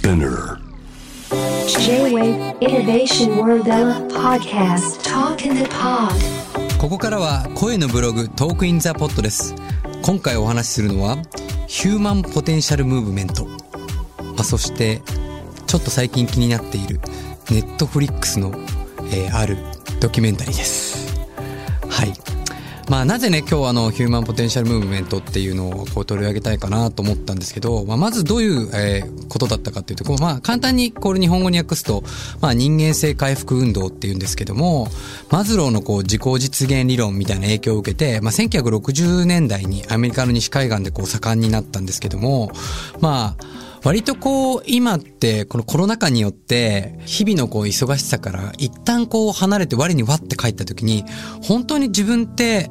Spinner. J-Wave Innovation World Podcast. Talk in the Pod. ここからは声のブログトークインザポットです。今回お話しするのはヒューマンポテンシャルムーブメント、まあ、そしてちょっと最近気になっているネットフリックスの、えーあるドキュメンタリーです。はいまあ、なぜね、今日あの、ヒューマンポテンシャルムーブメントっていうのをこう取り上げたいかなと思ったんですけど、まあ、まずどういう、えーことだったかっていうと、まあ、簡単にこれ日本語に訳すと、まあ、人間性回復運動っていうんですけども、マズローのこう、自己実現理論みたいな影響を受けて、まあ、1960年代にアメリカの西海岸でこう、盛んになったんですけども、まあ、割とこう、今って、このコロナ禍によって、日々のこう、忙しさから、一旦こう、離れて我にわって帰った時に、本当に自分って、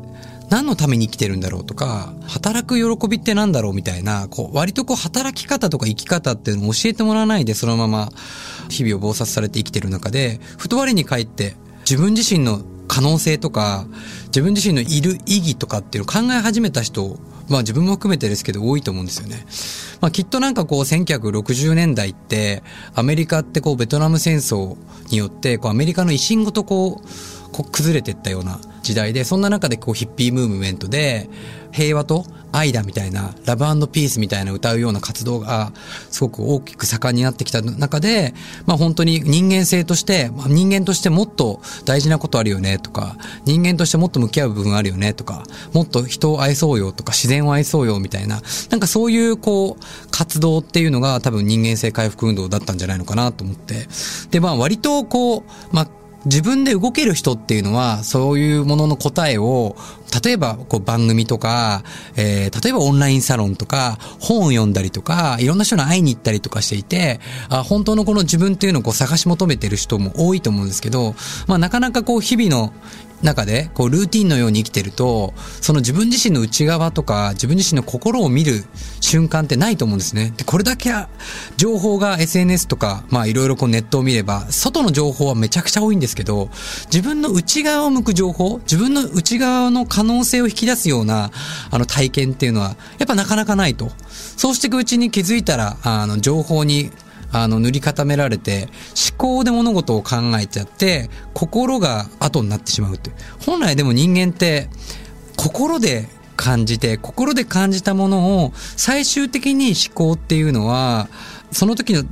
何のために生きてるんだろうとか、働く喜びって何だろうみたいな、こう、割とこう、働き方とか生き方っていうのを教えてもらわないで、そのまま、日々を忙殺されて生きてる中で、ふと我に返って、自分自身の可能性とか、自分自身のいる意義とかっていうのを考え始めた人、まあ自分も含めてですけど多いと思うんですよね。まあきっとなんかこう1960年代ってアメリカってこうベトナム戦争によってこうアメリカの維新ごとこうこう崩れていったような時代でそんな中でこうヒッピームーブメントで平和と愛だみたいなラブピースみたいな歌うような活動がすごく大きく盛んになってきた中でまあ本当に人間性としてまあ人間としてもっと大事なことあるよねとか人間としてもっと向き合う部分あるよねとかもっと人を愛そうよとか自然を愛そうよみたいななんかそういうこう活動っていうのが多分人間性回復運動だったんじゃないのかなと思って。でまあ割とこうまあ自分で動ける人っていうのは、そういうものの答えを、例えば、こう番組とか、えー、例えばオンラインサロンとか、本を読んだりとか、いろんな人に会いに行ったりとかしていて、あ本当のこの自分っていうのをこう探し求めてる人も多いと思うんですけど、まあなかなかこう日々の中で、こうルーティンのように生きてると、その自分自身の内側とか、自分自身の心を見る瞬間ってないと思うんですね。で、これだけ情報が SNS とか、まあいろいろこうネットを見れば、外の情報はめちゃくちゃ多いんですけど、自分の内側を向く情報、自分の内側の可能性を引き出すような、あの体験っていうのは、やっぱなかなかないと。そうしていくうちに気づいたら、あの、情報にあの、塗り固められて、思考で物事を考えちゃって、心が後になってしまうって。本来でも人間って、心で感じて、心で感じたものを、最終的に思考っていうのは、その時の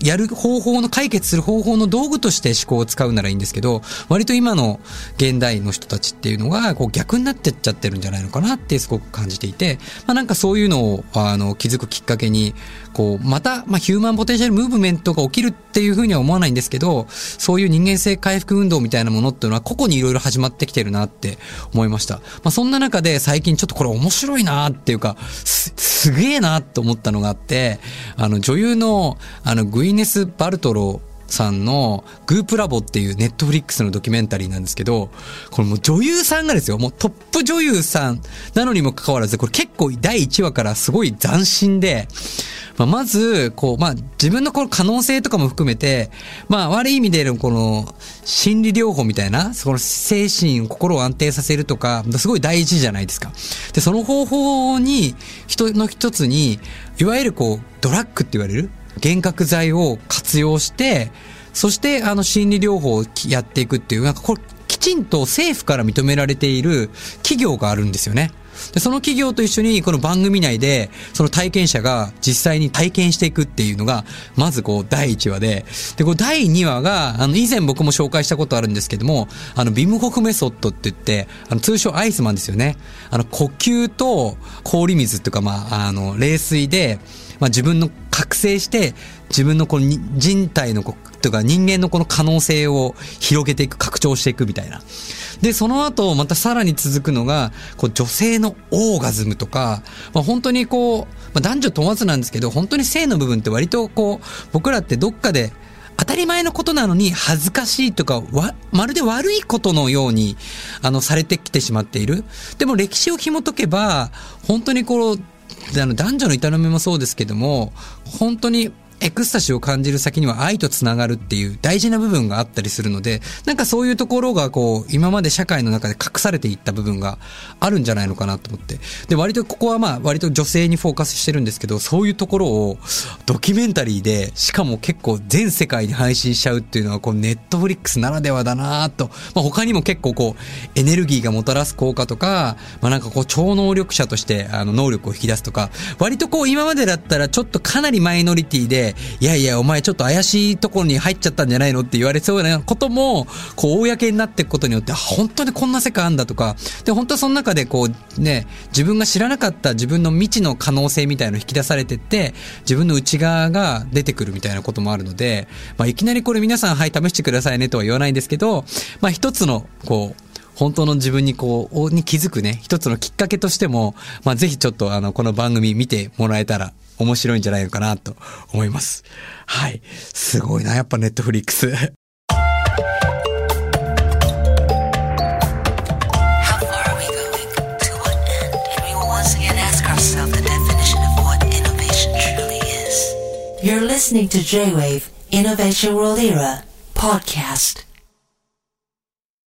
やる方法の解決する方法の道具として思考を使うならいいんですけど、割と今の現代の人たちっていうのが、こう逆になってっちゃってるんじゃないのかなってすごく感じていて、まあなんかそういうのを、あの、気づくきっかけに、こう、また、まあヒューマンポテンシャルムーブメントが起きるっていうふうには思わないんですけど、そういう人間性回復運動みたいなものっていうのは個々にいろいろ始まってきてるなって思いました。まあそんな中で最近ちょっとこれ面白いなっていうか、す、すげえなと思ったのがあって、あの女優の、あのグイネス・バルトロさんのグープラボっていうネットフリックスのドキュメンタリーなんですけど、これもう女優さんがですよ、もうトップ女優さんなのにもかかわらず、これ結構第1話からすごい斬新で、まあ、まず、こう、まあ、自分のこの可能性とかも含めて、まあ、悪い意味でのこの、心理療法みたいな、その精神、心を安定させるとか、すごい大事じゃないですか。で、その方法に、人の一つに、いわゆるこう、ドラッグって言われる幻覚剤を活用して、そして、あの、心理療法をやっていくっていう、なんかこれ、きちんと政府から認められている企業があるんですよね。で、その企業と一緒にこの番組内で、その体験者が実際に体験していくっていうのが、まずこう第1話で、で、こう第2話が、あの、以前僕も紹介したことあるんですけども、あの、ビムホフメソッドって言って、あの、通称アイスマンですよね。あの、呼吸と氷水っていうか、まあ、あの、冷水で、まあ、自分の覚醒して、自分のこの人体のこ、というか人間のこの可能性を広げていく、拡張していくみたいな。で、その後、またさらに続くのが、こう、女性のオーガズムとか、まあ、本当にこう、まあ、男女問わずなんですけど、本当に性の部分って割とこう、僕らってどっかで、当たり前のことなのに恥ずかしいとか、わ、まるで悪いことのように、あの、されてきてしまっている。でも歴史を紐解けば、本当にこう、であの男女の営みもそうですけども、本当にエクスタシーを感じる先には愛とつながるっていう大事な部分があったりするので、なんかそういうところがこう、今まで社会の中で隠されていった部分があるんじゃないのかなと思って。で、割とここはまあ、割と女性にフォーカスしてるんですけど、そういうところをドキュメンタリーで、しかも結構全世界に配信しちゃうっていうのは、こう、ネットフリックスならではだなと。まあ他にも結構こう、エネルギーがもたらす効果とか、まあなんかこう、超能力者として、あの、能力を引き出すとか、割とこう、今までだったらちょっとかなりマイノリティでいやいや、お前ちょっと怪しいところに入っちゃったんじゃないのって言われそうなことも、こう、公になっていくことによって、本当にこんな世界あんだとか、で、本当はその中でこう、ね、自分が知らなかった自分の未知の可能性みたいなの引き出されてって、自分の内側が出てくるみたいなこともあるので、まあ、いきなりこれ皆さん、はい、試してくださいねとは言わないんですけど、まあ、一つの、こう、本当の自分にこう、に気づくね、一つのきっかけとしても、まあ、ぜひちょっとあの、この番組見てもらえたら面白いんじゃないのかなと思います。はい。すごいな、やっぱネットフリックス。You're listening to J-Wave Innovation World Era podcast.